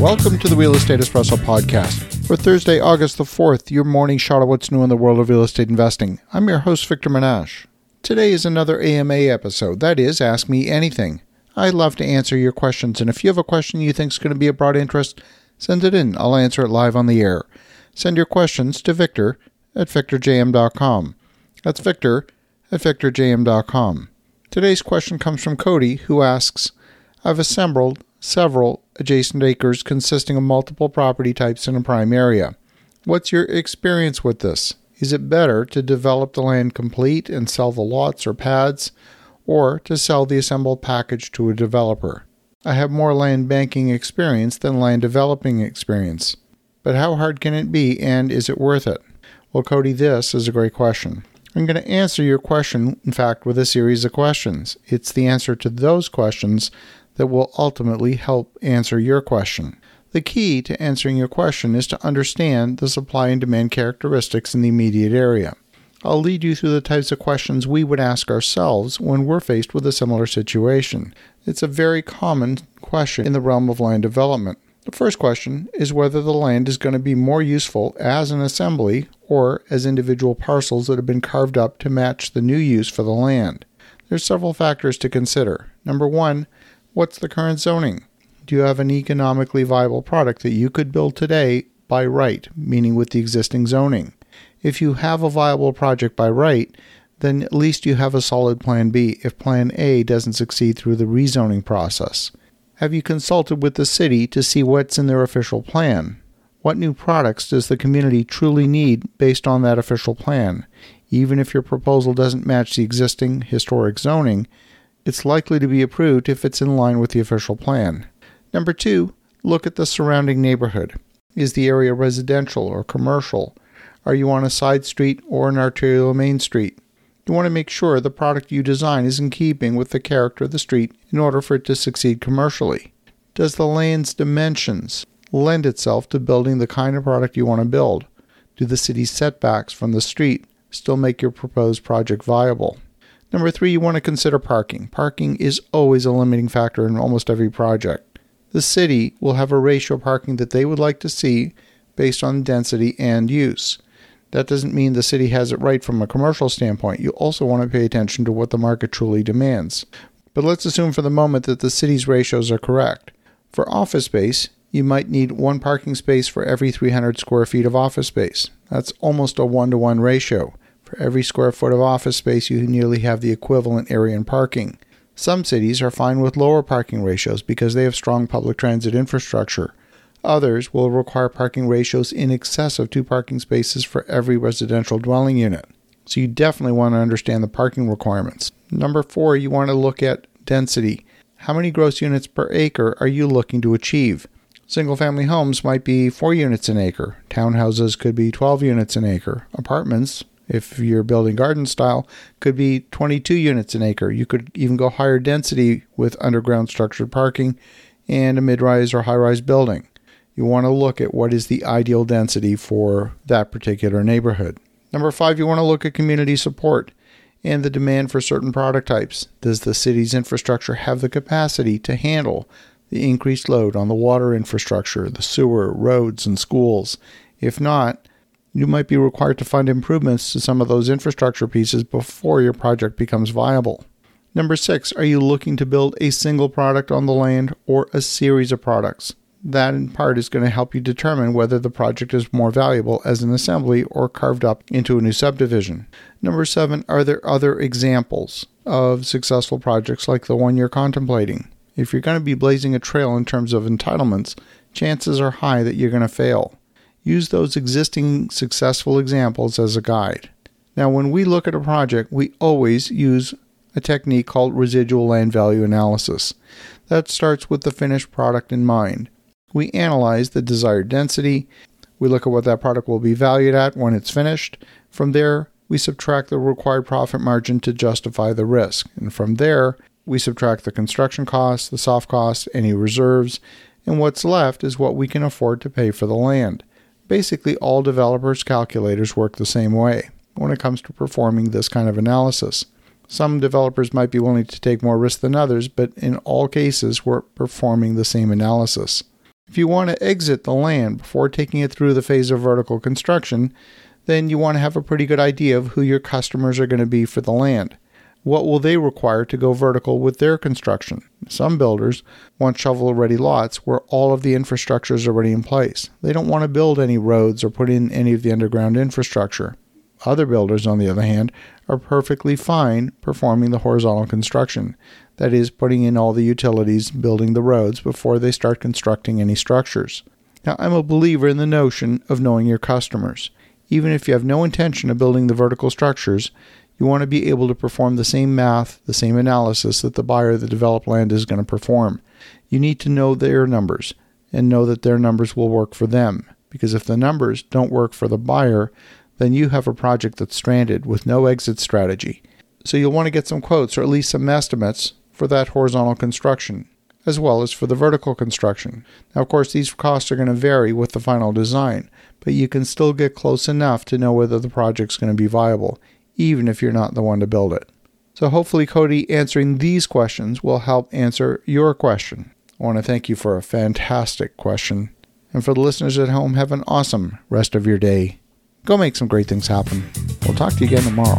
Welcome to the Real Estate Espresso podcast. For Thursday, August the 4th, your morning shot of what's new in the world of real estate investing. I'm your host, Victor Menasce. Today is another AMA episode. That is, Ask Me Anything. I love to answer your questions, and if you have a question you think is going to be of broad interest, send it in. I'll answer it live on the air. Send your questions to Victor at victorjm.com. That's Victor at victorjm.com. Today's question comes from Cody, who asks I've assembled several adjacent acres consisting of multiple property types in a prime area. What's your experience with this? Is it better to develop the land complete and sell the lots or pads, or to sell the assembled package to a developer? I have more land banking experience than land developing experience. But how hard can it be, and is it worth it? Well, Cody, this is a great question. I'm going to answer your question, in fact, with a series of questions. It's the answer to those questions that will ultimately help answer your question. The key to answering your question is to understand the supply and demand characteristics in the immediate area. I'll lead you through the types of questions we would ask ourselves when we're faced with a similar situation. It's a very common question in the realm of land development. The first question is whether the land is going to be more useful as an assembly or as individual parcels that have been carved up to match the new use for the land. There's several factors to consider. Number 1, What's the current zoning? Do you have an economically viable product that you could build today by right, meaning with the existing zoning? If you have a viable project by right, then at least you have a solid plan B if plan A doesn't succeed through the rezoning process. Have you consulted with the city to see what's in their official plan? What new products does the community truly need based on that official plan? Even if your proposal doesn't match the existing historic zoning, it's likely to be approved if it's in line with the official plan. Number two, look at the surrounding neighborhood. Is the area residential or commercial? Are you on a side street or an arterial main street? You want to make sure the product you design is in keeping with the character of the street in order for it to succeed commercially. Does the land's dimensions lend itself to building the kind of product you want to build? Do the city's setbacks from the street still make your proposed project viable? Number three, you want to consider parking. Parking is always a limiting factor in almost every project. The city will have a ratio of parking that they would like to see based on density and use. That doesn't mean the city has it right from a commercial standpoint. You also want to pay attention to what the market truly demands. But let's assume for the moment that the city's ratios are correct. For office space, you might need one parking space for every 300 square feet of office space. That's almost a one to one ratio. For every square foot of office space, you nearly have the equivalent area in parking. Some cities are fine with lower parking ratios because they have strong public transit infrastructure. Others will require parking ratios in excess of two parking spaces for every residential dwelling unit. So you definitely want to understand the parking requirements. Number four, you want to look at density. How many gross units per acre are you looking to achieve? Single family homes might be 4 units an acre. Townhouses could be 12 units an acre. Apartments if you're building garden style, could be 22 units an acre. You could even go higher density with underground structured parking and a mid rise or high rise building. You want to look at what is the ideal density for that particular neighborhood. Number five, you want to look at community support and the demand for certain product types. Does the city's infrastructure have the capacity to handle the increased load on the water infrastructure, the sewer, roads, and schools? If not, you might be required to fund improvements to some of those infrastructure pieces before your project becomes viable. Number six, are you looking to build a single product on the land or a series of products? That in part is going to help you determine whether the project is more valuable as an assembly or carved up into a new subdivision. Number seven, are there other examples of successful projects like the one you're contemplating? If you're going to be blazing a trail in terms of entitlements, chances are high that you're going to fail. Use those existing successful examples as a guide. Now, when we look at a project, we always use a technique called residual land value analysis. That starts with the finished product in mind. We analyze the desired density, we look at what that product will be valued at when it's finished. From there, we subtract the required profit margin to justify the risk. And from there, we subtract the construction costs, the soft costs, any reserves, and what's left is what we can afford to pay for the land. Basically, all developers' calculators work the same way when it comes to performing this kind of analysis. Some developers might be willing to take more risk than others, but in all cases, we're performing the same analysis. If you want to exit the land before taking it through the phase of vertical construction, then you want to have a pretty good idea of who your customers are going to be for the land. What will they require to go vertical with their construction? Some builders want shovel ready lots where all of the infrastructure is already in place. They don't want to build any roads or put in any of the underground infrastructure. Other builders, on the other hand, are perfectly fine performing the horizontal construction, that is, putting in all the utilities, building the roads before they start constructing any structures. Now, I'm a believer in the notion of knowing your customers. Even if you have no intention of building the vertical structures, you want to be able to perform the same math, the same analysis that the buyer of the developed land is going to perform. You need to know their numbers and know that their numbers will work for them. Because if the numbers don't work for the buyer, then you have a project that's stranded with no exit strategy. So you'll want to get some quotes or at least some estimates for that horizontal construction, as well as for the vertical construction. Now, of course, these costs are going to vary with the final design, but you can still get close enough to know whether the project's going to be viable, even if you're not the one to build it. So, hopefully, Cody answering these questions will help answer your question. I want to thank you for a fantastic question. And for the listeners at home, have an awesome rest of your day. Go make some great things happen. We'll talk to you again tomorrow.